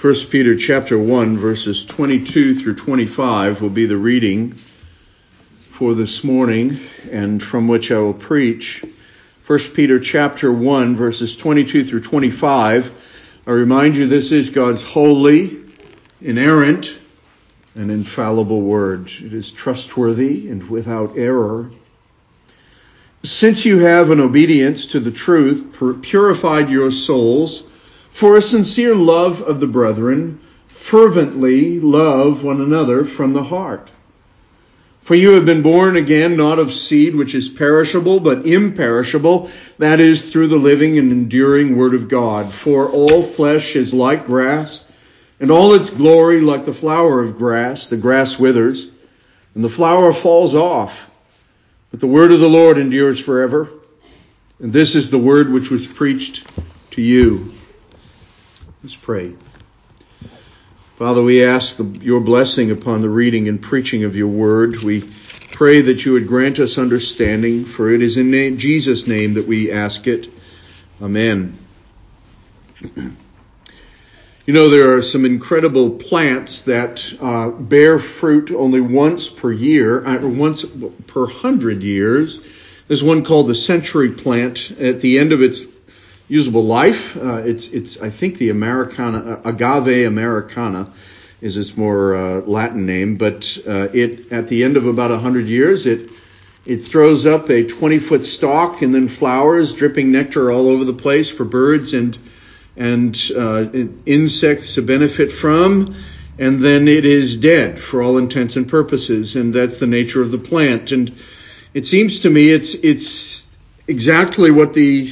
1 Peter chapter 1 verses 22 through 25 will be the reading for this morning and from which I will preach. 1 Peter chapter 1 verses 22 through 25. I remind you this is God's holy, inerrant, and infallible word. It is trustworthy and without error. Since you have in obedience to the truth purified your souls for a sincere love of the brethren, fervently love one another from the heart. For you have been born again, not of seed which is perishable, but imperishable, that is, through the living and enduring Word of God. For all flesh is like grass, and all its glory like the flower of grass. The grass withers, and the flower falls off, but the Word of the Lord endures forever. And this is the Word which was preached to you. Let's pray. Father, we ask the, your blessing upon the reading and preaching of your word. We pray that you would grant us understanding, for it is in name, Jesus' name that we ask it. Amen. You know, there are some incredible plants that uh, bear fruit only once per year, uh, once per hundred years. There's one called the century plant. At the end of its usable life. Uh, it's it's I think the Americana uh, agave americana is its more uh, Latin name, but uh, it at the end of about hundred years it it throws up a 20 foot stalk and then flowers dripping nectar all over the place for birds and and uh, insects to benefit from. And then it is dead for all intents and purposes, and that's the nature of the plant. And it seems to me it's it's exactly what the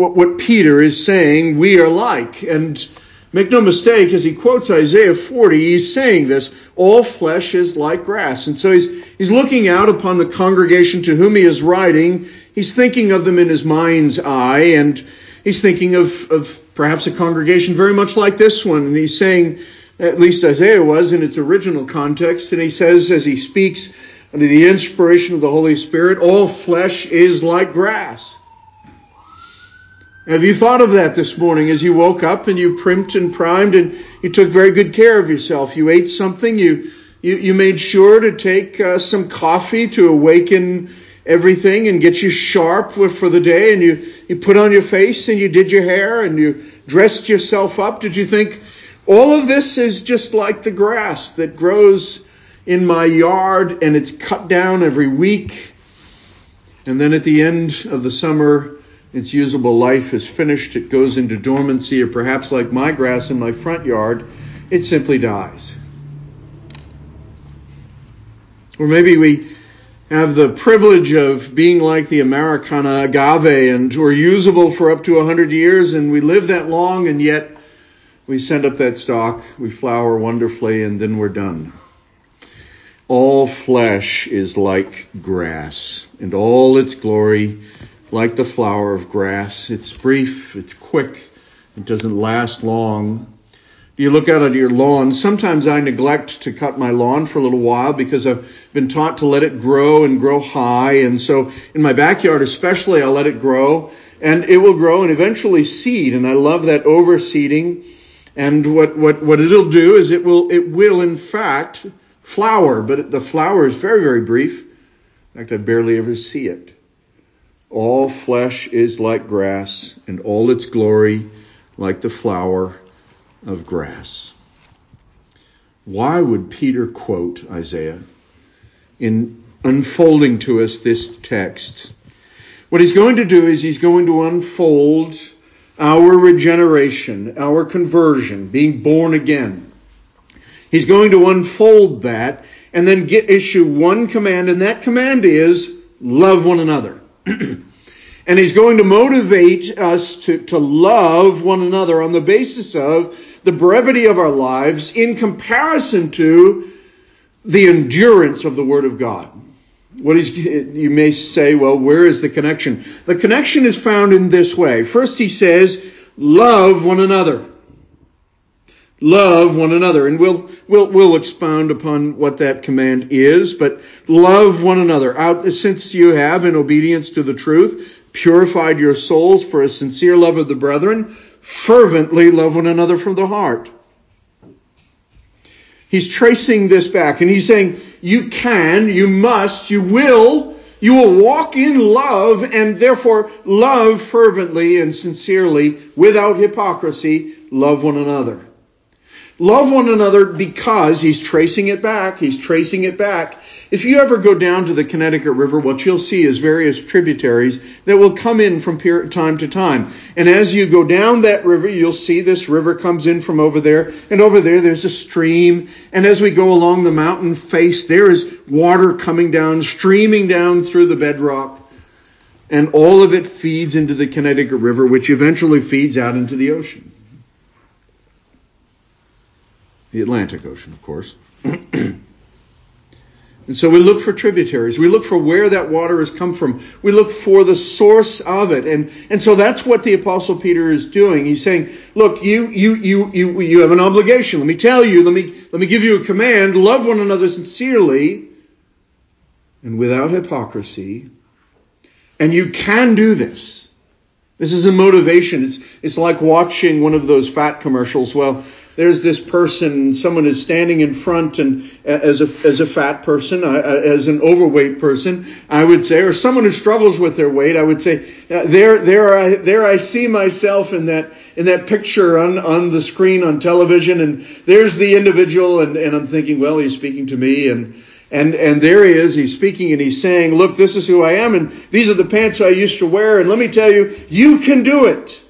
what, what Peter is saying we are like. And make no mistake, as he quotes Isaiah 40, he's saying this, all flesh is like grass. And so he's, he's looking out upon the congregation to whom he is writing. He's thinking of them in his mind's eye, and he's thinking of, of perhaps a congregation very much like this one. And he's saying, at least Isaiah was in its original context, and he says as he speaks under the inspiration of the Holy Spirit, all flesh is like grass. Have you thought of that this morning as you woke up and you primped and primed and you took very good care of yourself? You ate something, you, you, you made sure to take uh, some coffee to awaken everything and get you sharp for the day and you, you put on your face and you did your hair and you dressed yourself up. Did you think all of this is just like the grass that grows in my yard and it's cut down every week? And then at the end of the summer, its usable life is finished, it goes into dormancy, or perhaps like my grass in my front yard, it simply dies. Or maybe we have the privilege of being like the Americana agave and we're usable for up to 100 years and we live that long and yet we send up that stalk, we flower wonderfully, and then we're done. All flesh is like grass, and all its glory like the flower of grass. It's brief, it's quick, it doesn't last long. You look out at your lawn. Sometimes I neglect to cut my lawn for a little while because I've been taught to let it grow and grow high. And so in my backyard especially, I let it grow and it will grow and eventually seed. And I love that overseeding. And what, what, what it'll do is it will, it will in fact flower, but the flower is very, very brief. In fact, I barely ever see it. All flesh is like grass, and all its glory like the flower of grass. Why would Peter quote Isaiah in unfolding to us this text? What he's going to do is he's going to unfold our regeneration, our conversion, being born again. He's going to unfold that and then get issue one command, and that command is love one another. and he's going to motivate us to, to love one another on the basis of the brevity of our lives in comparison to the endurance of the Word of God. What is, you may say, well, where is the connection? The connection is found in this way. First, he says, love one another. Love one another. And we'll, we'll, we'll expound upon what that command is, but love one another. Out, since you have, in obedience to the truth, purified your souls for a sincere love of the brethren, fervently love one another from the heart. He's tracing this back and he's saying, you can, you must, you will, you will walk in love and therefore love fervently and sincerely without hypocrisy, love one another. Love one another because he's tracing it back, he's tracing it back if you ever go down to the Connecticut River, what you'll see is various tributaries that will come in from time to time. And as you go down that river, you'll see this river comes in from over there, and over there there's a stream. And as we go along the mountain face, there is water coming down, streaming down through the bedrock. And all of it feeds into the Connecticut River, which eventually feeds out into the ocean. The Atlantic Ocean, of course. And so we look for tributaries. We look for where that water has come from. We look for the source of it. And, and so that's what the apostle Peter is doing. He's saying, look, you, you, you, you, you have an obligation. Let me tell you, let me, let me give you a command. Love one another sincerely and without hypocrisy. And you can do this. This is a motivation. It's, it's like watching one of those fat commercials. Well, there's this person, someone is standing in front and as a, as a fat person, uh, uh, as an overweight person, I would say, or someone who struggles with their weight, I would say, uh, there, there I, there I see myself in that, in that picture on, on the screen on television and there's the individual and, and I'm thinking, well, he's speaking to me and, and, and there he is, he's speaking and he's saying, look, this is who I am and these are the pants I used to wear and let me tell you, you can do it.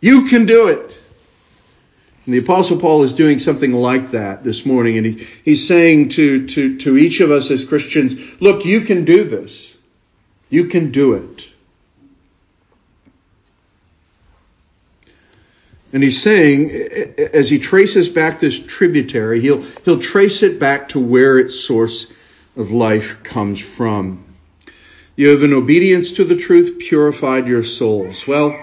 You can do it. And the Apostle Paul is doing something like that this morning, and he, he's saying to, to, to each of us as Christians, look, you can do this. You can do it. And he's saying, as he traces back this tributary, he'll, he'll trace it back to where its source of life comes from. You have in obedience to the truth purified your souls. Well,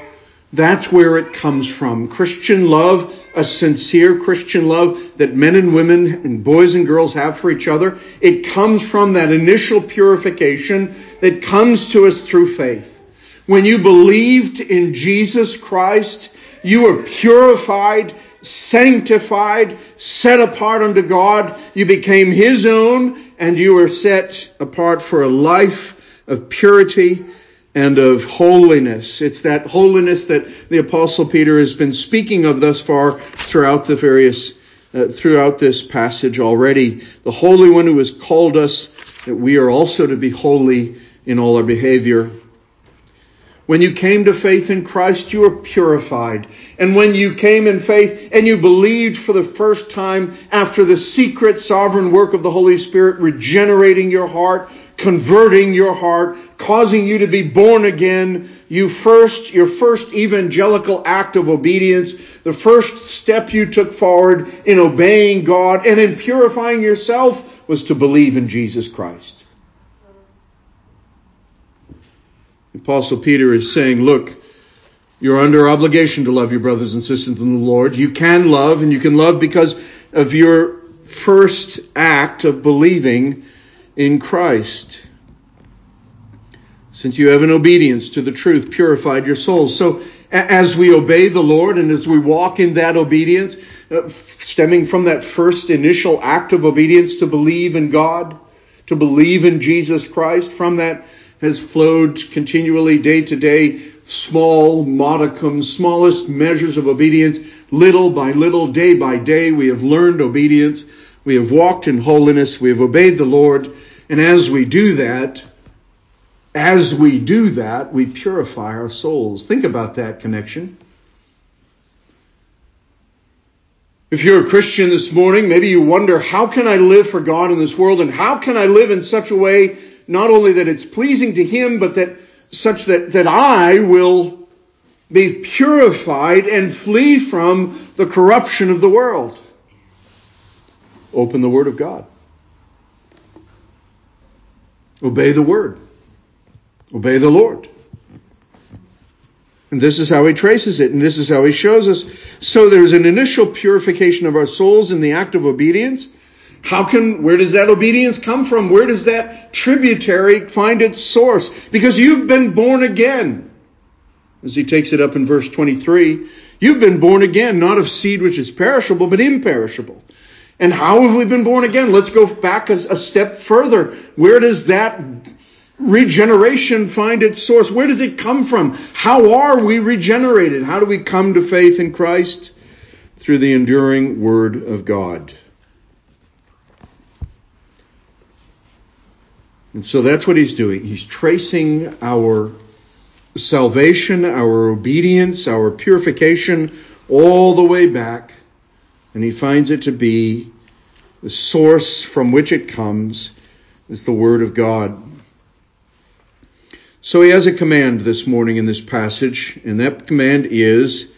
that's where it comes from. Christian love, a sincere Christian love that men and women and boys and girls have for each other, it comes from that initial purification that comes to us through faith. When you believed in Jesus Christ, you were purified, sanctified, set apart unto God. You became His own and you were set apart for a life of purity and of holiness. It's that holiness that the apostle Peter has been speaking of thus far throughout the various uh, throughout this passage already. The Holy One who has called us that we are also to be holy in all our behavior. When you came to faith in Christ, you were purified. And when you came in faith and you believed for the first time after the secret sovereign work of the Holy Spirit regenerating your heart, converting your heart, causing you to be born again, you first, your first evangelical act of obedience, the first step you took forward in obeying God and in purifying yourself was to believe in Jesus Christ. Apostle Peter is saying, look, you're under obligation to love your brothers and sisters in the Lord. You can love, and you can love because of your first act of believing in Christ since you have in obedience to the truth purified your souls. So as we obey the Lord and as we walk in that obedience, uh, stemming from that first initial act of obedience to believe in God, to believe in Jesus Christ, from that has flowed continually day to day small modicum, smallest measures of obedience, little by little, day by day. We have learned obedience. We have walked in holiness. We have obeyed the Lord. And as we do that, as we do that, we purify our souls. Think about that connection. If you're a Christian this morning, maybe you wonder, how can I live for God in this world and how can I live in such a way, not only that it's pleasing to Him, but that such that, that I will be purified and flee from the corruption of the world? Open the Word of God. Obey the Word. Obey the Lord. And this is how he traces it, and this is how he shows us. So there's an initial purification of our souls in the act of obedience. How can, where does that obedience come from? Where does that tributary find its source? Because you've been born again. as he takes it up in verse 23. You've been born again, not of seed which is perishable, but imperishable. And how have we been born again? Let's go back a, a step further. Where does that regeneration find its source? Where does it come from? How are we regenerated? How do we come to faith in Christ? Through the enduring Word of God. And so that's what he's doing. He's tracing our salvation, our obedience, our purification all the way back. And he finds it to be the source from which it comes is the Word of God. So he has a command this morning in this passage, and that command is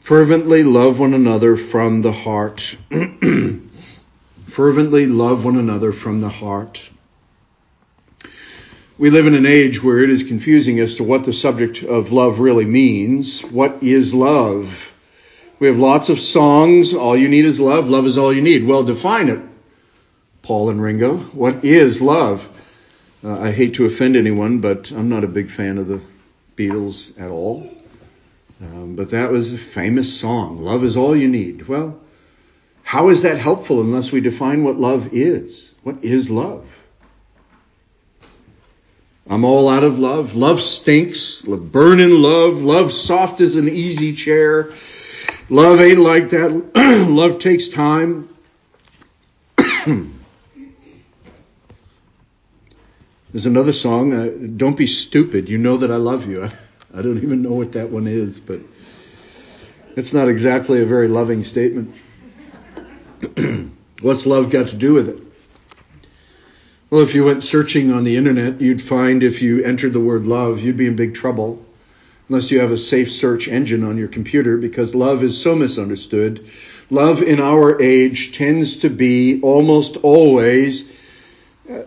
fervently love one another from the heart. fervently love one another from the heart. We live in an age where it is confusing as to what the subject of love really means. What is love? We have lots of songs. All you need is love. Love is all you need. Well, define it, Paul and Ringo. What is love? Uh, I hate to offend anyone, but I'm not a big fan of the Beatles at all. Um, but that was a famous song. Love is all you need. Well, how is that helpful unless we define what love is? What is love? I'm all out of love. Love stinks. Burn in love. Love soft as an easy chair. Love ain't like that. love takes time. There's another song, uh, Don't Be Stupid. You know that I love you. I don't even know what that one is, but it's not exactly a very loving statement. What's love got to do with it? Well, if you went searching on the internet, you'd find if you entered the word love, you'd be in big trouble. Unless you have a safe search engine on your computer, because love is so misunderstood. Love in our age tends to be almost always uh,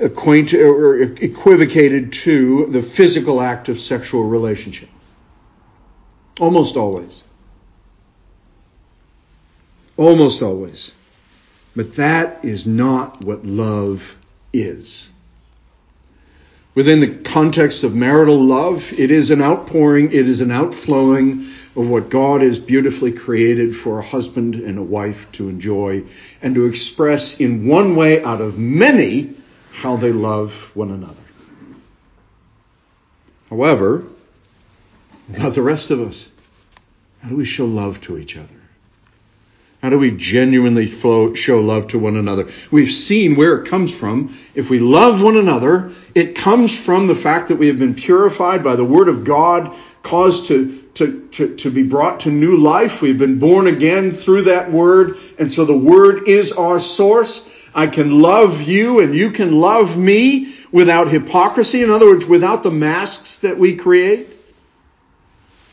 acquainted or equivocated to the physical act of sexual relationship. Almost always. Almost always. But that is not what love is. Within the context of marital love, it is an outpouring, it is an outflowing of what God has beautifully created for a husband and a wife to enjoy and to express in one way out of many how they love one another. However, about the rest of us, how do we show love to each other? How do we genuinely flow, show love to one another? We've seen where it comes from. If we love one another, it comes from the fact that we have been purified by the Word of God, caused to, to, to, to be brought to new life. We've been born again through that Word, and so the Word is our source. I can love you and you can love me without hypocrisy. In other words, without the masks that we create.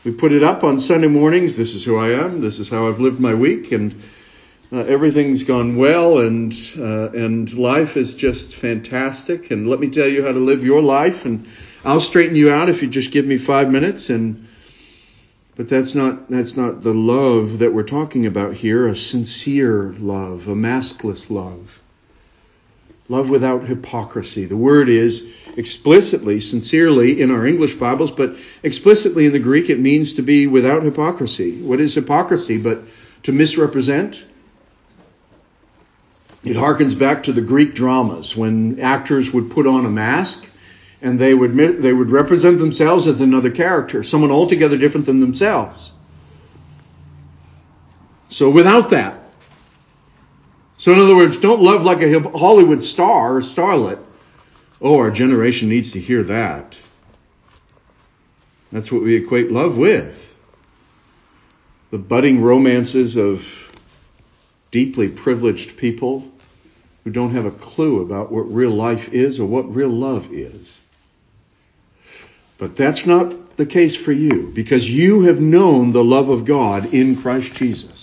We put it up on Sunday mornings. This is who I am. This is how I've lived my week, and uh, everything's gone well, and uh, and life is just fantastic. And let me tell you how to live your life, and I'll straighten you out if you just give me five minutes. And but that's not that's not the love that we're talking about here. A sincere love, a maskless love. Love without hypocrisy. The word is explicitly, sincerely in our English Bibles, but explicitly in the Greek it means to be without hypocrisy. What is hypocrisy but to misrepresent? It harkens back to the Greek dramas when actors would put on a mask and they would they would represent themselves as another character, someone altogether different than themselves. So without that, so, in other words, don't love like a Hollywood star or starlet. Oh, our generation needs to hear that. That's what we equate love with. The budding romances of deeply privileged people who don't have a clue about what real life is or what real love is. But that's not the case for you because you have known the love of God in Christ Jesus.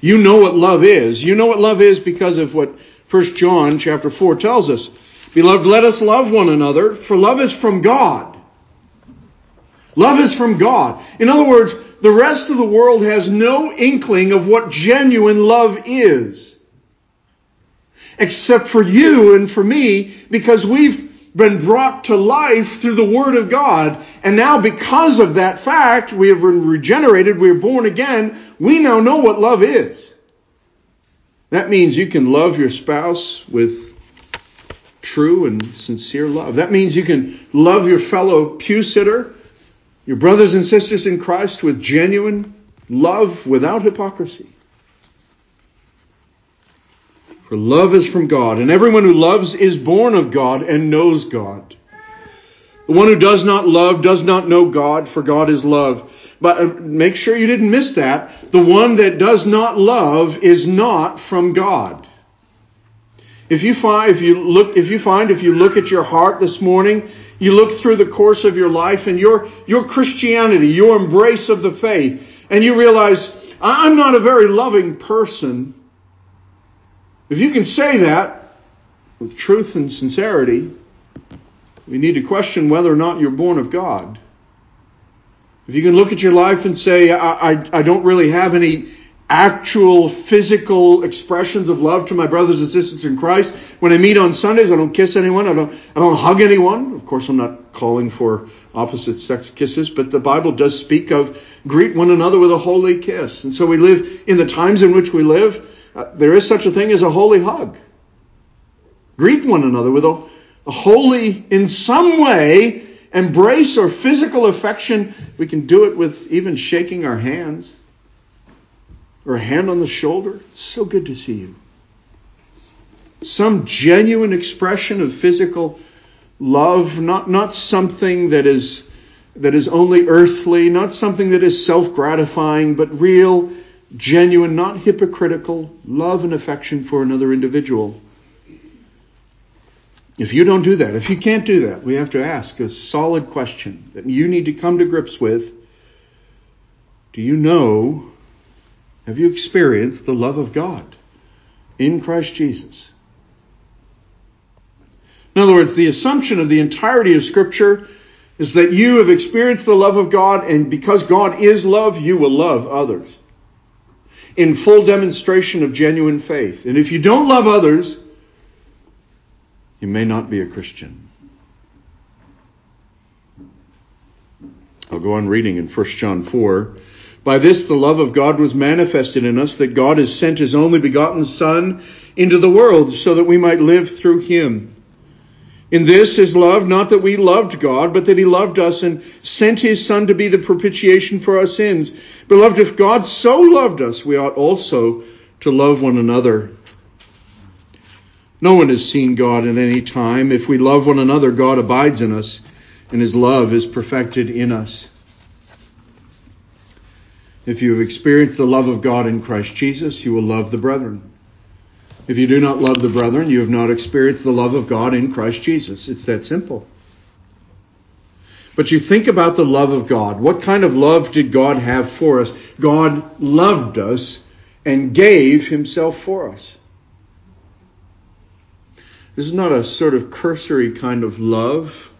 You know what love is. You know what love is because of what 1 John chapter 4 tells us. Beloved, let us love one another, for love is from God. Love is from God. In other words, the rest of the world has no inkling of what genuine love is. Except for you and for me, because we've been brought to life through the Word of God. And now because of that fact, we have been regenerated, we are born again, we now know what love is. That means you can love your spouse with true and sincere love. That means you can love your fellow pew sitter, your brothers and sisters in Christ with genuine love without hypocrisy. For love is from God, and everyone who loves is born of God and knows God. The one who does not love does not know God, for God is love. But uh, make sure you didn't miss that. The one that does not love is not from God. If you find, if you look, if you find, if you look at your heart this morning, you look through the course of your life and your, your Christianity, your embrace of the faith, and you realize, I'm not a very loving person. If you can say that with truth and sincerity, we need to question whether or not you're born of God. If you can look at your life and say, I, I, I, don't really have any actual physical expressions of love to my brothers and sisters in Christ. When I meet on Sundays, I don't kiss anyone. I don't, I don't hug anyone. Of course, I'm not calling for opposite sex kisses, but the Bible does speak of greet one another with a holy kiss. And so we live in the times in which we live. Uh, there is such a thing as a holy hug. Greet one another with a, a holy, in some way, embrace or physical affection. We can do it with even shaking our hands or a hand on the shoulder. It's so good to see you. Some genuine expression of physical love, not, not something that is, that is only earthly, not something that is self-gratifying, but real, genuine, not hypocritical love and affection for another individual. If you don't do that, if you can't do that, we have to ask a solid question that you need to come to grips with. Do you know, have you experienced the love of God in Christ Jesus? In other words, the assumption of the entirety of Scripture is that you have experienced the love of God, and because God is love, you will love others in full demonstration of genuine faith. And if you don't love others, you may not be a Christian. I'll go on reading in 1 John 4. By this the love of God was manifested in us that God has sent his only begotten Son into the world so that we might live through him. In this is love, not that we loved God, but that He loved us and sent His Son to be the propitiation for our sins. Beloved, if God so loved us, we ought also to love one another. No one has seen God at any time. If we love one another, God abides in us, and His love is perfected in us. If you have experienced the love of God in Christ Jesus, you will love the brethren. If you do not love the brethren, you have not experienced the love of God in Christ Jesus. It's that simple. But you think about the love of God. What kind of love did God have for us? God loved us and gave himself for us. This is not a sort of cursory kind of love.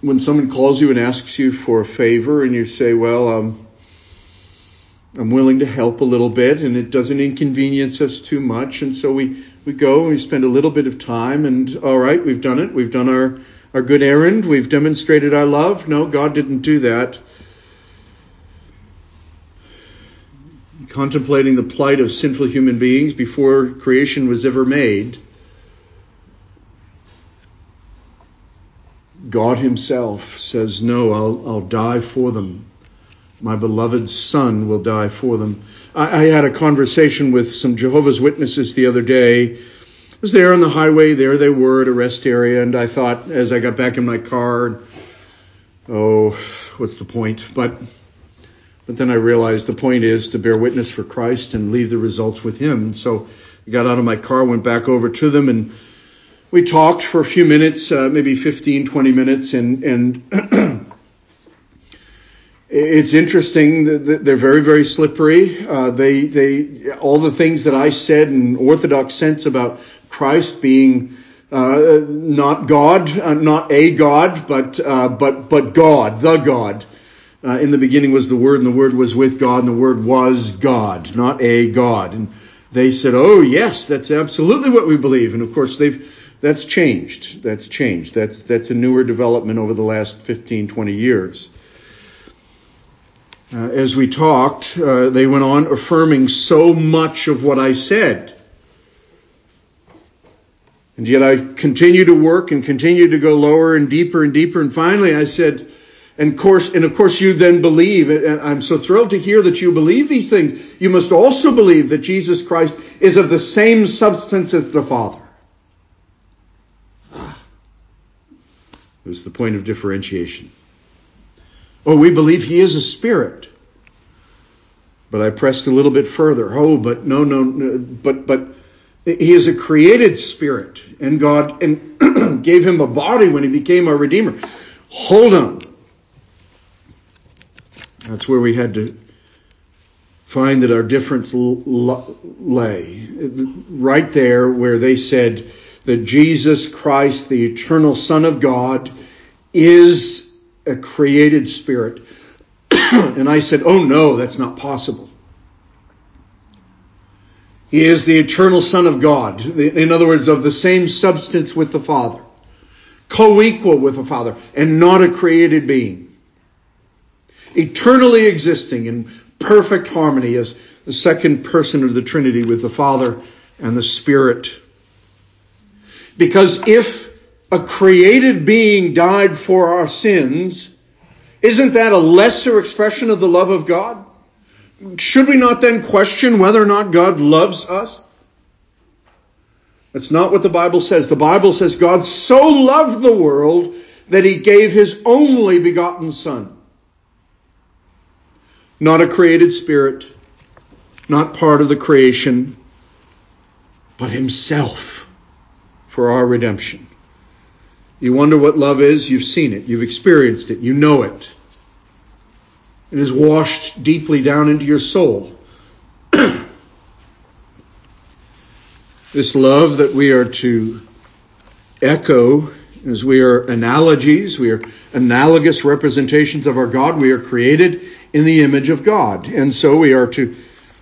When someone calls you and asks you for a favor and you say, well, um, I'm willing to help a little bit and it doesn't inconvenience us too much. And so we, we go and we spend a little bit of time and all right, we've done it. We've done our, our good errand. We've demonstrated our love. No, God didn't do that. Contemplating the plight of sinful human beings before creation was ever made. God himself says, no, I'll, I'll die for them. My beloved son will die for them. I, I had a conversation with some Jehovah's Witnesses the other day. I was there on the highway. There they were at a rest area, and I thought as I got back in my car, oh, what's the point? But but then I realized the point is to bear witness for Christ and leave the results with Him. And so I got out of my car, went back over to them, and we talked for a few minutes, uh, maybe 15, 20 minutes, and and it's interesting that they're very, very slippery. Uh, they, they, all the things that I said in Orthodox sense about Christ being uh, not God, uh, not a God, but uh, but but God, the God. Uh, in the beginning was the Word, and the Word was with God, and the Word was God, not a God. And they said, "Oh yes, that's absolutely what we believe." And of course, they've That's changed. That's changed. That's, that's a newer development over the last 15, 20 years. Uh, as we talked, uh, they went on affirming so much of what I said. And yet I continue to work and continue to go lower and deeper and deeper. And finally I said, and course, and of course you then believe, and I'm so thrilled to hear that you believe these things. You must also believe that Jesus Christ is of the same substance as the Father. It was the point of differentiation. Oh, we believe he is a spirit. But I pressed a little bit further. Oh, but no, no, no but, but he is a created spirit and God and gave him a body when he became our redeemer. Hold on. That's where we had to find that our difference lay. Right there where they said that Jesus Christ, the eternal Son of God, is a created spirit. and I said, oh no, that's not possible. He is the eternal Son of God. In other words, of the same substance with the Father. Co-equal with the Father and not a created being. Eternally existing in perfect harmony as the second person of the Trinity with the Father and the Spirit. Because if a created being died for our sins, isn't that a lesser expression of the love of God? Should we not then question whether or not God loves us? That's not what the Bible says. The Bible says God so loved the world that he gave his only begotten Son. Not a created spirit, not part of the creation, but himself for our redemption. You wonder what love is? You've seen it. You've experienced it. You know it. It is washed deeply down into your soul. this love that we are to echo as we are analogies, we are analogous representations of our God. We are created in the image of God. And so we are to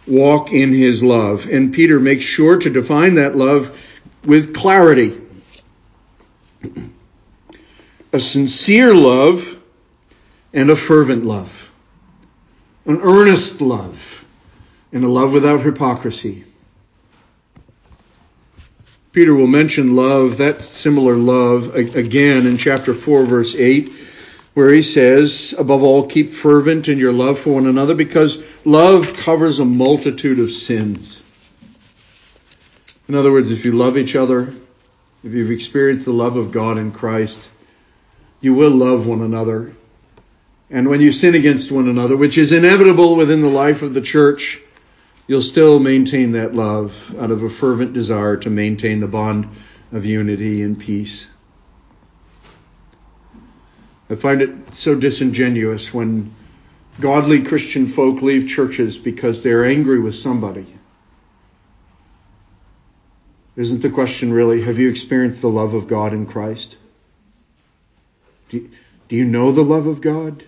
walk in his love. And Peter makes sure to define that love with clarity a sincere love and a fervent love, an earnest love, and a love without hypocrisy. Peter will mention love, that similar love, again in chapter 4, verse 8, where he says, above all, keep fervent in your love for one another because love covers a multitude of sins. In other words, if you love each other, if you've experienced the love of God in Christ, you will love one another. And when you sin against one another, which is inevitable within the life of the church, you'll still maintain that love out of a fervent desire to maintain the bond of unity and peace. I find it so disingenuous when godly Christian folk leave churches because they're angry with somebody. Isn't the question really, have you experienced the love of God in Christ? Do, do you know the love of God?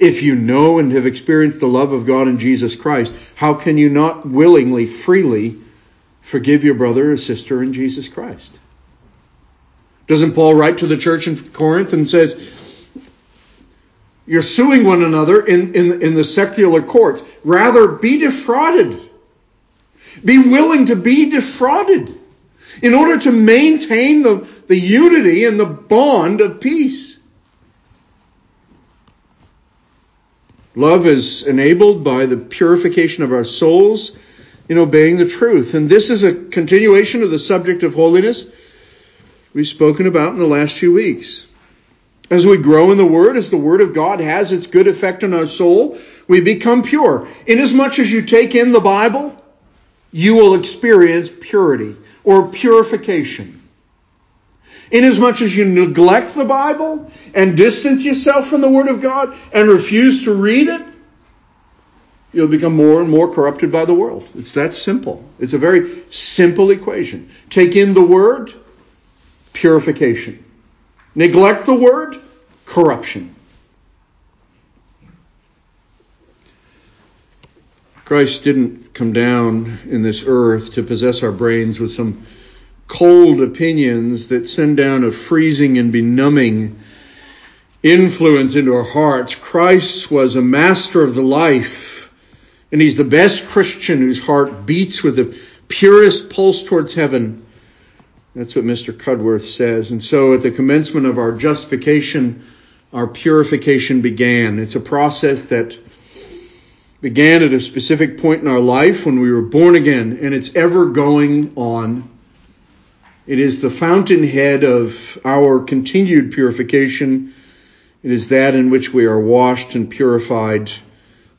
If you know and have experienced the love of God in Jesus Christ, how can you not willingly, freely forgive your brother or sister in Jesus Christ? Doesn't Paul write to the church in Corinth and says, you're suing one another in, in, in the secular courts. Rather, be defrauded. Be willing to be defrauded in order to maintain the, the unity and the bond of peace. Love is enabled by the purification of our souls in obeying the truth. And this is a continuation of the subject of holiness we've spoken about in the last few weeks. As we grow in the Word, as the Word of God has its good effect on our soul, we become pure. Inasmuch as you take in the Bible, you will experience purity or purification. Inasmuch as you neglect the Bible and distance yourself from the Word of God and refuse to read it, you'll become more and more corrupted by the world. It's that simple. It's a very simple equation. Take in the Word, purification. Neglect the Word, corruption. Christ didn't come down in this earth to possess our brains with some cold opinions that send down a freezing and benumbing influence into our hearts. Christ was a master of the life, and he's the best Christian whose heart beats with the purest pulse towards heaven. That's what Mr. Cudworth says. And so at the commencement of our justification, our purification began. It's a process that began at a specific point in our life when we were born again, and it's ever going on. It is the fountainhead of our continued purification it is that in which we are washed and purified.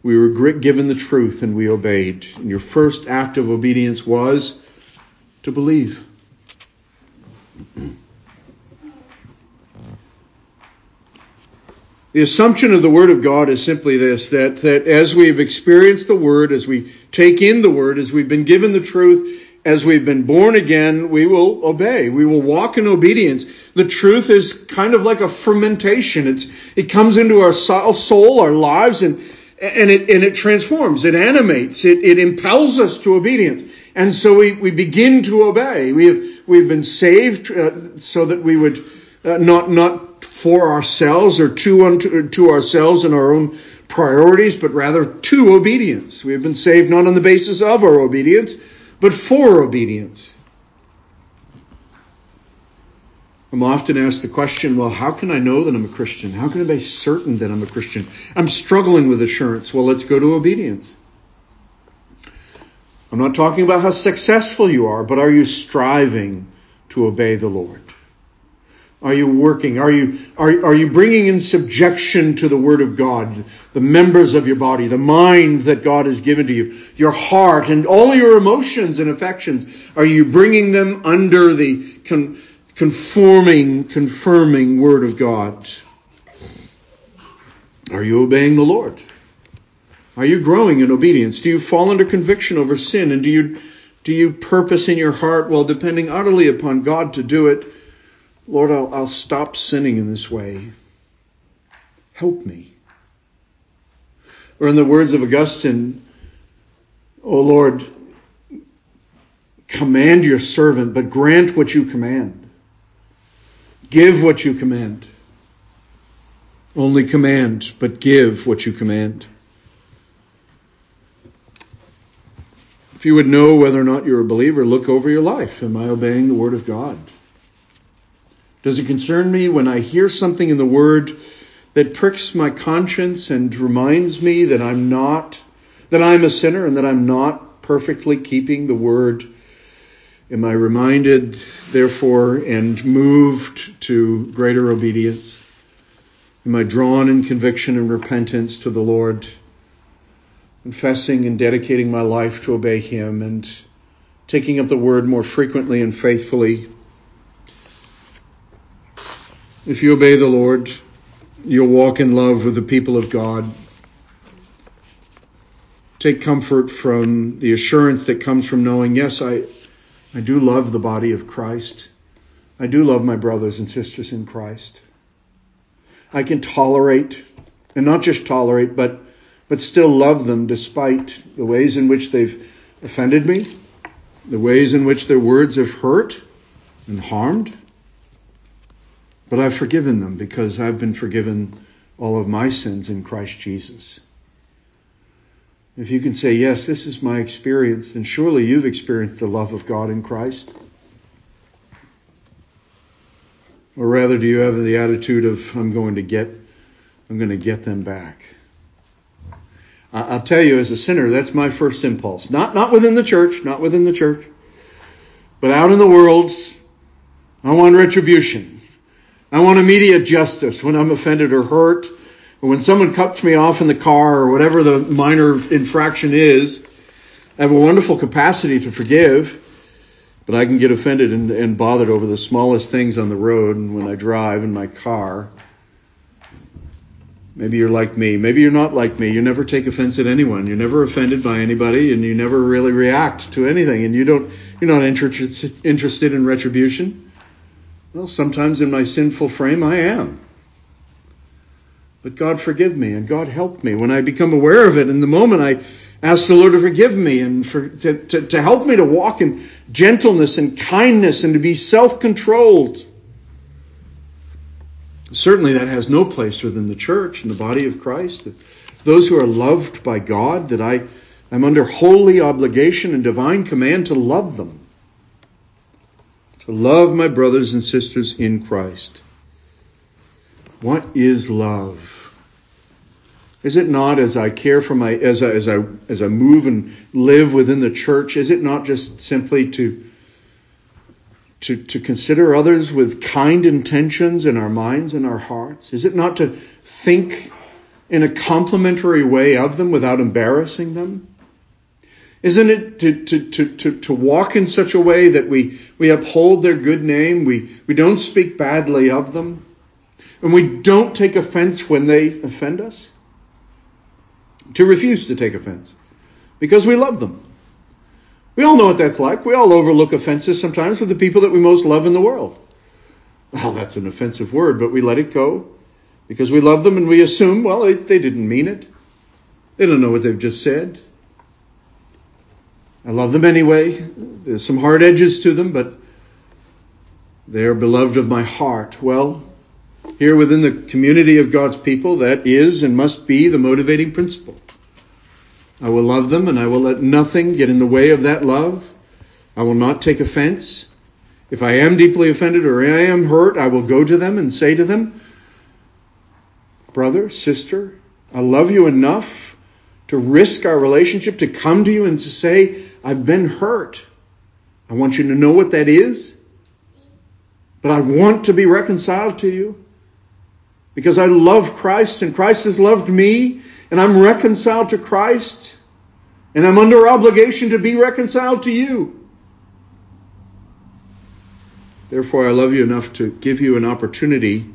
We were given the truth and we obeyed. And your first act of obedience was to believe. The assumption of the Word of God is simply this that, that as we've experienced the Word, as we take in the Word, as we've been given the truth, as we've been born again, we will obey. We will walk in obedience. The truth is kind of like a fermentation. It's, it comes into our soul, our lives, and, and it, and it transforms. It animates. It, it impels us to obedience. And so we, we begin to obey. We have, we've been saved uh, so that we would uh, not, not for ourselves or to, unto, to ourselves and our own priorities, but rather to obedience. We have been saved not on the basis of our obedience, but for obedience. I'm often asked the question, well, how can I know that I'm a Christian? How can I be certain that I'm a Christian? I'm struggling with assurance. Well, let's go to obedience. I'm not talking about how successful you are, but are you striving to obey the Lord? Are you working? Are you, are, are you bringing in subjection to the Word of God, the members of your body, the mind that God has given to you, your heart, and all your emotions and affections? Are you bringing them under the con, conforming, confirming Word of God? Are you obeying the Lord? Are you growing in obedience? Do you fall under conviction over sin? And do you, do you purpose in your heart, while depending utterly upon God to do it, Lord, I'll, I'll stop sinning in this way. Help me. Or in the words of Augustine, O Lord, command your servant, but grant what you command. Give what you command. Only command, but give what you command. If you would know whether or not you're a believer, look over your life. Am I obeying the Word of God? Does it concern me when I hear something in the Word that pricks my conscience and reminds me that I'm not, that I'm a sinner and that I'm not perfectly keeping the Word? Am I reminded, therefore, and moved to greater obedience? Am I drawn in conviction and repentance to the Lord, confessing and dedicating my life to obey Him and taking up the Word more frequently and faithfully? If you obey the Lord, you'll walk in love with the people of God. Take comfort from the assurance that comes from knowing, yes, I, I do love the body of Christ. I do love my brothers and sisters in Christ. I can tolerate, and not just tolerate, but, but still love them despite the ways in which they've offended me, the ways in which their words have hurt and harmed. But I've forgiven them because I've been forgiven all of my sins in Christ Jesus. If you can say, yes, this is my experience, then surely you've experienced the love of God in Christ. Or rather, do you have the attitude of, I'm going to get, I'm going to get them back? I'll tell you, as a sinner, that's my first impulse. Not, not within the church, not within the church, but out in the world, I want retribution. I want immediate justice when I'm offended or hurt, or when someone cuts me off in the car, or whatever the minor infraction is. I have a wonderful capacity to forgive, but I can get offended and, and bothered over the smallest things on the road and when I drive in my car. Maybe you're like me. Maybe you're not like me. You never take offense at anyone. You're never offended by anybody and you never really react to anything and you don't, you're not interested interested in retribution. Well, sometimes in my sinful frame I am. But God forgive me and God help me when I become aware of it. In the moment I ask the Lord to forgive me and for, to, to, to help me to walk in gentleness and kindness and to be self controlled. Certainly, that has no place within the church and the body of Christ. Those who are loved by God, that I am under holy obligation and divine command to love them. To love my brothers and sisters in Christ. What is love? Is it not as I care for my, as I, as I, as I move and live within the church, is it not just simply to, to, to consider others with kind intentions in our minds and our hearts? Is it not to think in a complimentary way of them without embarrassing them? Isn't it to, to, to, to, to walk in such a way that we, we uphold their good name, we, we don't speak badly of them, and we don't take offense when they offend us? to refuse to take offense because we love them. We all know what that's like. We all overlook offenses sometimes with the people that we most love in the world. Well, that's an offensive word, but we let it go because we love them and we assume, well, they, they didn't mean it. They don't know what they've just said. I love them anyway. There's some hard edges to them, but they are beloved of my heart. Well, here within the community of God's people, that is and must be the motivating principle. I will love them and I will let nothing get in the way of that love. I will not take offense. If I am deeply offended or I am hurt, I will go to them and say to them, Brother, sister, I love you enough to risk our relationship, to come to you and to say, I've been hurt. I want you to know what that is. But I want to be reconciled to you because I love Christ and Christ has loved me and I'm reconciled to Christ and I'm under obligation to be reconciled to you. Therefore, I love you enough to give you an opportunity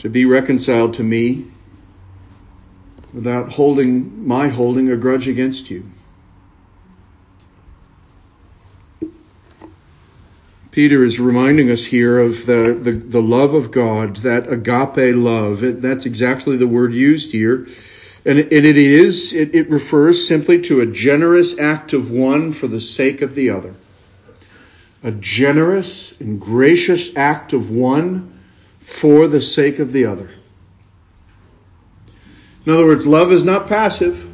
to be reconciled to me without holding my holding a grudge against you. Peter is reminding us here of the, the, the love of God, that agape love. That's exactly the word used here. And it, it is, it, it refers simply to a generous act of one for the sake of the other. A generous and gracious act of one for the sake of the other. In other words, love is not passive.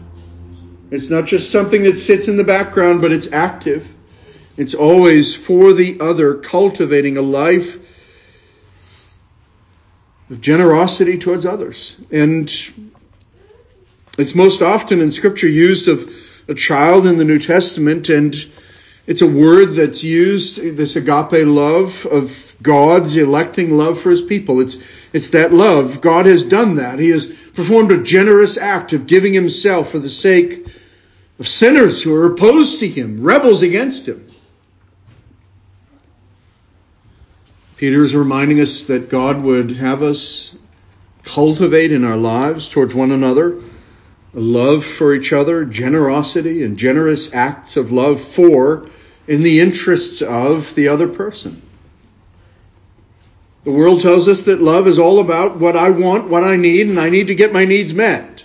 It's not just something that sits in the background, but it's active. It's always for the other, cultivating a life of generosity towards others. And it's most often in Scripture used of a child in the New Testament, and it's a word that's used, this agape love of God's electing love for his people. It's, it's that love. God has done that. He has performed a generous act of giving himself for the sake of sinners who are opposed to him, rebels against him. Peter is reminding us that God would have us cultivate in our lives towards one another a love for each other, generosity, and generous acts of love for in the interests of the other person. The world tells us that love is all about what I want, what I need, and I need to get my needs met.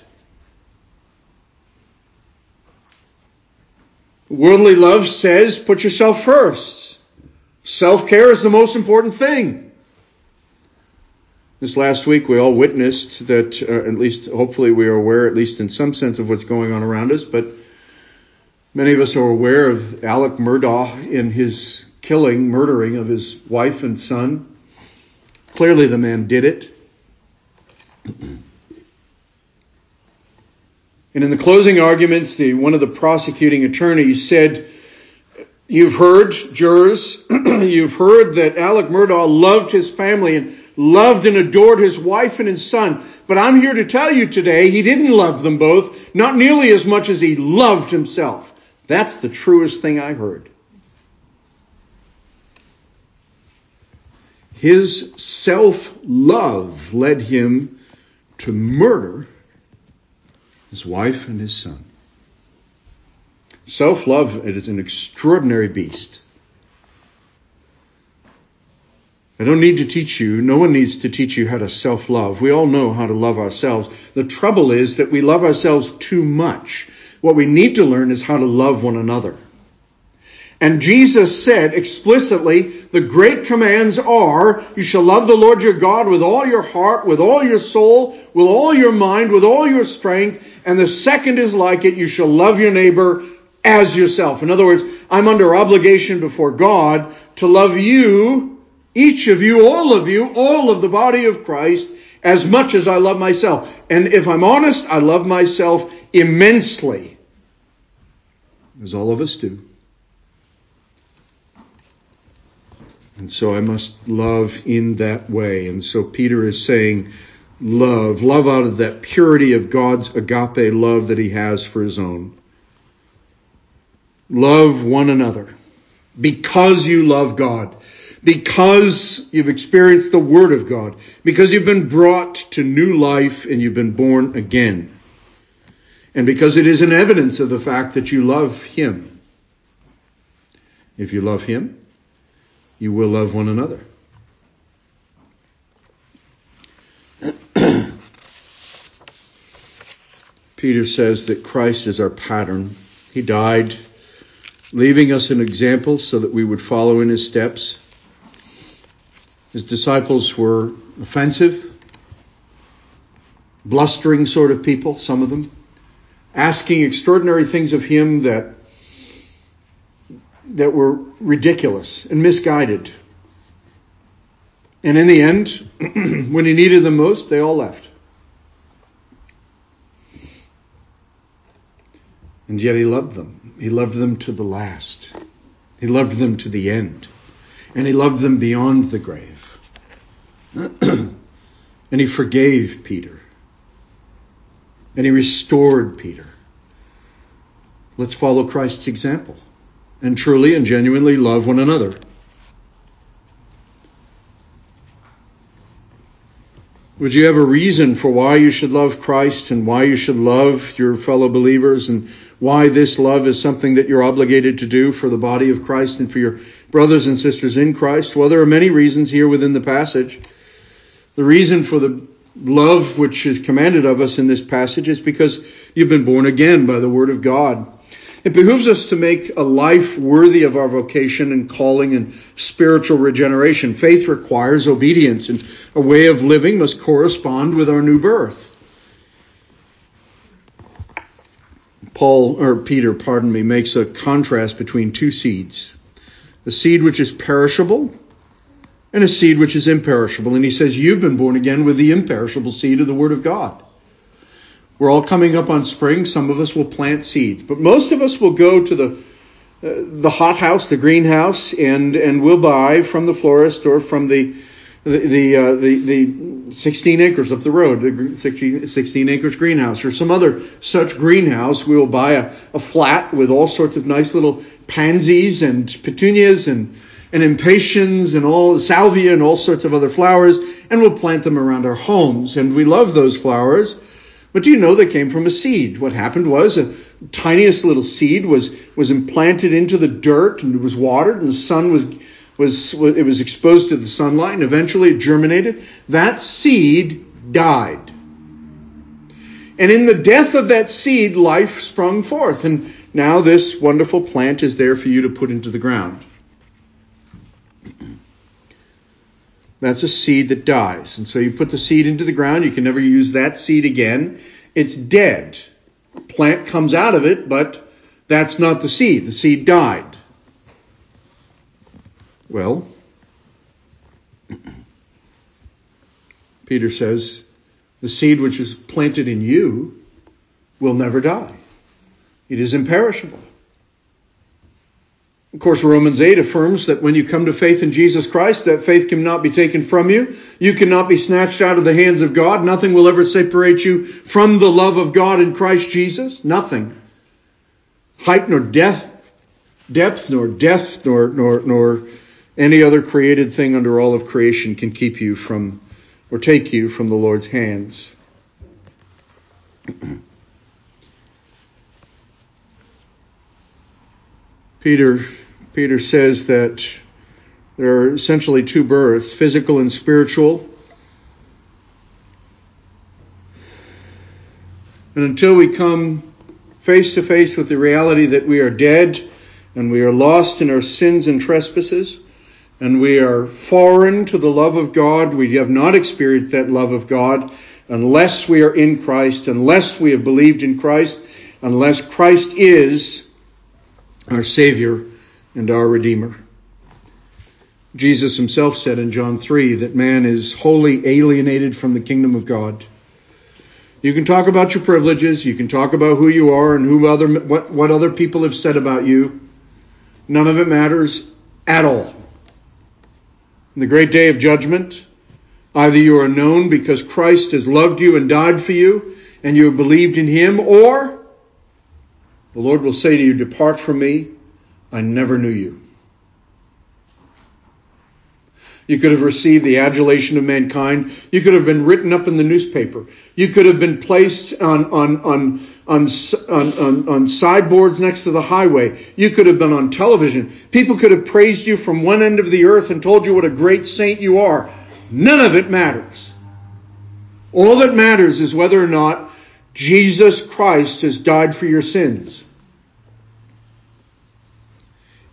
Worldly love says put yourself first. Self care is the most important thing. This last week, we all witnessed that, uh, at least hopefully we are aware, at least in some sense, of what's going on around us, but many of us are aware of Alex Murdaugh in his killing, murdering of his wife and son. Clearly, the man did it. And in the closing arguments, the, one of the prosecuting attorneys said, You've heard, jurors, you've heard that Alex Murdaugh loved his family and loved and adored his wife and his son. But I'm here to tell you today he didn't love them both, not nearly as much as he loved himself. That's the truest thing I heard. His self love led him to murder his wife and his son. Self love is an extraordinary beast. I don't need to teach you, no one needs to teach you how to self love. We all know how to love ourselves. The trouble is that we love ourselves too much. What we need to learn is how to love one another. And Jesus said explicitly, the great commands are, you shall love the Lord your God with all your heart, with all your soul, with all your mind, with all your strength. And the second is like it, you shall love your neighbor as yourself. In other words, I'm under obligation before God to love you, each of you, all of you, all of the body of Christ, as much as I love myself. And if I'm honest, I love myself immensely. As all of us do. And so I must love in that way. And so Peter is saying, love, love out of that purity of God's agape love that he has for his own. Love one another because you love God, because you've experienced the Word of God, because you've been brought to new life and you've been born again, and because it is an evidence of the fact that you love Him. If you love Him, you will love one another. Peter says that Christ is our pattern. He died, leaving us an example so that we would follow in his steps. His disciples were offensive, blustering sort of people, some of them, asking extraordinary things of him that that were ridiculous and misguided. And in the end, when he needed them most, they all left. And yet he loved them. He loved them to the last. He loved them to the end. And he loved them beyond the grave. and he forgave Peter. And he restored Peter. Let's follow Christ's example and truly and genuinely love one another. Would you have a reason for why you should love Christ and why you should love your fellow believers and why this love is something that you're obligated to do for the body of Christ and for your brothers and sisters in Christ? Well, there are many reasons here within the passage. The reason for the love which is commanded of us in this passage is because you've been born again by the Word of God. It behooves us to make a life worthy of our vocation and calling and spiritual regeneration. Faith requires obedience, and a way of living must correspond with our new birth. Paul, or Peter, pardon me, makes a contrast between two seeds a seed which is perishable and a seed which is imperishable. And he says, You've been born again with the imperishable seed of the Word of God. We're all coming up on spring. Some of us will plant seeds, but most of us will go to the uh, the hothouse, the greenhouse, and and we'll buy from the florist or from the the the, uh, the, the 16 acres up the road, the 16, 16 acres greenhouse, or some other such greenhouse. We will buy a, a flat with all sorts of nice little pansies and petunias and and impatiens and all salvia and all sorts of other flowers, and we'll plant them around our homes. And we love those flowers but do you know they came from a seed? What happened was a tiniest little seed was, was implanted into the dirt and it was watered and the sun was, was, it was exposed to the sunlight and eventually it germinated. That seed died. And in the death of that seed, life sprung forth. And now this wonderful plant is there for you to put into the ground. That's a seed that dies. And so you put the seed into the ground, you can never use that seed again. It's dead. A plant comes out of it, but that's not the seed. The seed died. Well, Peter says, the seed which is planted in you will never die. It is imperishable. Of course, Romans 8 affirms that when you come to faith in Jesus Christ, that faith cannot be taken from you. You cannot be snatched out of the hands of God. Nothing will ever separate you from the love of God in Christ Jesus. Nothing. Height nor death, depth nor death nor, nor, nor any other created thing under all of creation can keep you from or take you from the Lord's hands. Peter Peter says that there are essentially two births, physical and spiritual. And until we come face to face with the reality that we are dead and we are lost in our sins and trespasses and we are foreign to the love of God. We have not experienced that love of God unless we are in Christ, unless we have believed in Christ, unless Christ is our Savior and our Redeemer. Jesus himself said in John 3 that man is wholly alienated from the kingdom of God. You can talk about your privileges, you can talk about who you are and who other what, what other people have said about you. None of it matters at all. In the great day of judgment, either you are known because Christ has loved you and died for you, and you have believed in him, or the Lord will say to you, Depart from me, I never knew you. You could have received the adulation of mankind. You could have been written up in the newspaper. You could have been placed on, on, on, on, on, on, sideboards next to the highway. You could have been on television. People could have praised you from one end of the earth and told you what a great saint you are. None of it matters. All that matters is whether or not Jesus Christ has died for your sins.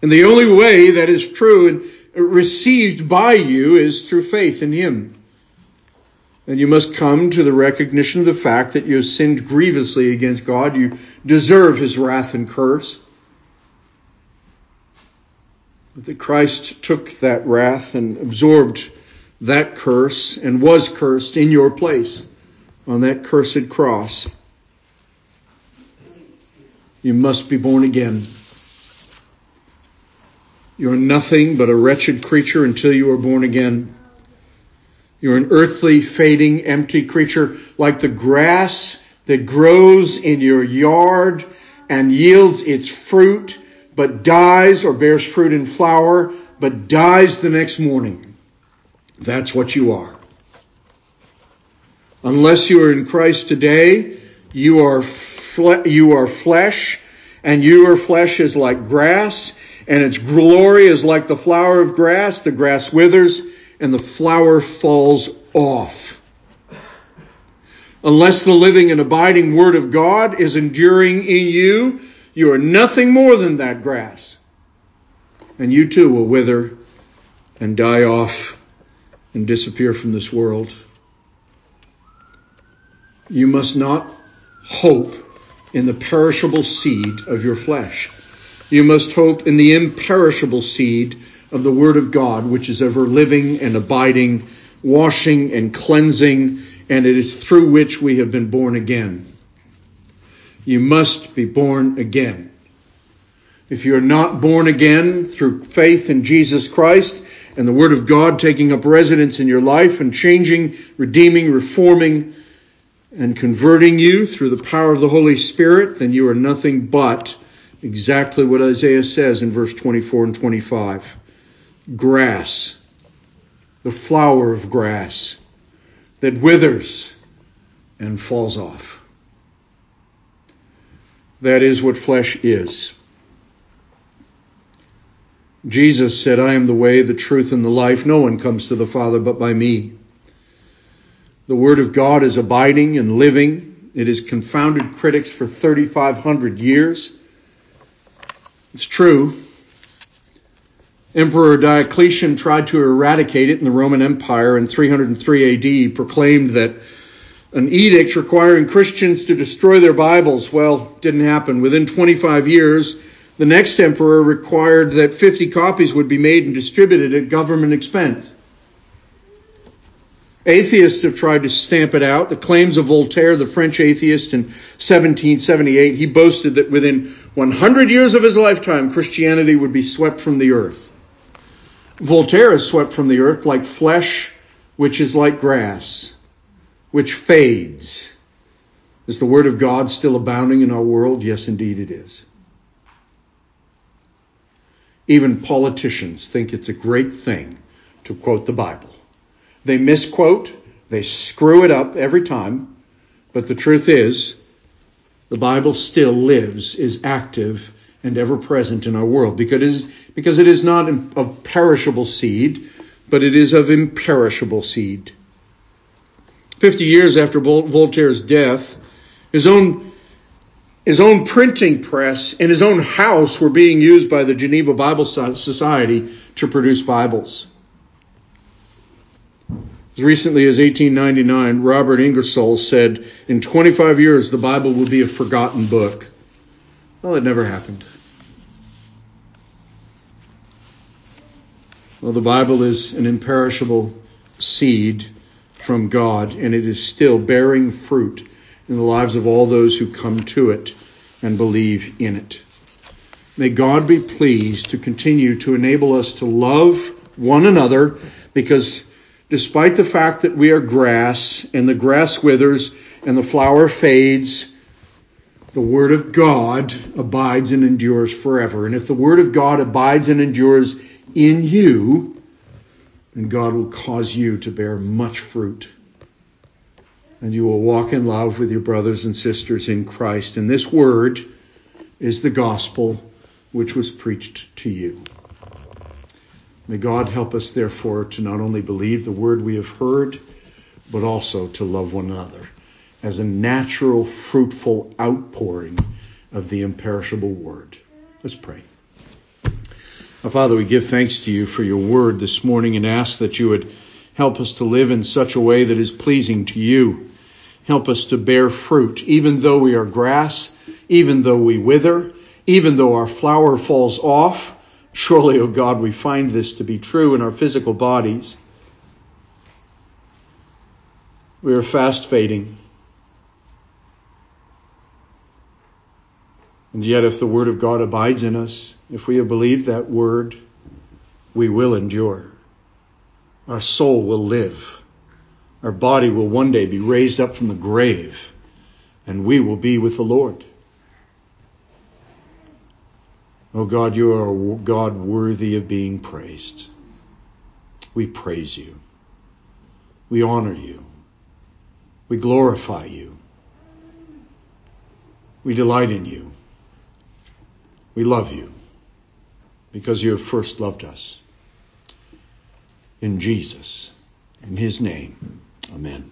And the only way that is true and received by you is through faith in Him. And you must come to the recognition of the fact that you have sinned grievously against God. You deserve His wrath and curse. But that Christ took that wrath and absorbed that curse and was cursed in your place on that cursed cross. You must be born again. You are nothing but a wretched creature until you are born again. You're an earthly, fading, empty creature like the grass that grows in your yard and yields its fruit, but dies or bears fruit and flower, but dies the next morning. That's what you are. Unless you are in Christ today, you are, fle- you are flesh, and your flesh is like grass, and its glory is like the flower of grass. The grass withers and the flower falls off. Unless the living and abiding word of God is enduring in you, you are nothing more than that grass. And you too will wither and die off and disappear from this world. You must not hope in the perishable seed of your flesh. You must hope in the imperishable seed of the Word of God, which is ever living and abiding, washing and cleansing, and it is through which we have been born again. You must be born again. If you're not born again through faith in Jesus Christ and the Word of God taking up residence in your life and changing, redeeming, reforming, and converting you through the power of the Holy Spirit, then you are nothing but exactly what Isaiah says in verse 24 and 25. Grass, the flower of grass that withers and falls off. That is what flesh is. Jesus said, I am the way, the truth, and the life. No one comes to the Father but by me. The Word of God is abiding and living. It has confounded critics for 3,500 years. It's true. Emperor Diocletian tried to eradicate it in the Roman Empire in 303 AD. He proclaimed that an edict requiring Christians to destroy their Bibles, well, didn't happen. Within 25 years, the next emperor required that 50 copies would be made and distributed at government expense. Atheists have tried to stamp it out. The claims of Voltaire, the French atheist in 1778, he boasted that within 100 years of his lifetime, Christianity would be swept from the earth. Voltaire is swept from the earth like flesh, which is like grass, which fades. Is the word of God still abounding in our world? Yes, indeed it is. Even politicians think it's a great thing to quote the Bible. They misquote, they screw it up every time, but the truth is, the Bible still lives, is active, and ever present in our world because it is, because it is not of perishable seed, but it is of imperishable seed. Fifty years after Voltaire's death, his own his own printing press and his own house were being used by the Geneva Bible Society to produce Bibles. As recently as 1899, Robert Ingersoll said, in 25 years, the Bible will be a forgotten book. Well, it never happened. Well, the Bible is an imperishable seed from God, and it is still bearing fruit in the lives of all those who come to it and believe in it. May God be pleased to continue to enable us to love one another because despite the fact that we are grass and the grass withers and the flower fades, the Word of God abides and endures forever. And if the Word of God abides and endures in you, then God will cause you to bear much fruit. And you will walk in love with your brothers and sisters in Christ. And this Word is the gospel which was preached to you. May God help us, therefore, to not only believe the Word we have heard, but also to love one another as a natural, fruitful outpouring of the imperishable word. Let's pray. Our Father, we give thanks to you for your word this morning and ask that you would help us to live in such a way that is pleasing to you. Help us to bear fruit, even though we are grass, even though we wither, even though our flower falls off. Surely, O oh God, we find this to be true in our physical bodies. We are fast fading. And yet, if the Word of God abides in us, if we have believed that Word, we will endure. Our soul will live. Our body will one day be raised up from the grave, and we will be with the Lord. Oh God, you are a God worthy of being praised. We praise you. We honor you. We glorify you. We delight in you. We love you because you have first loved us. In Jesus, in his name, amen.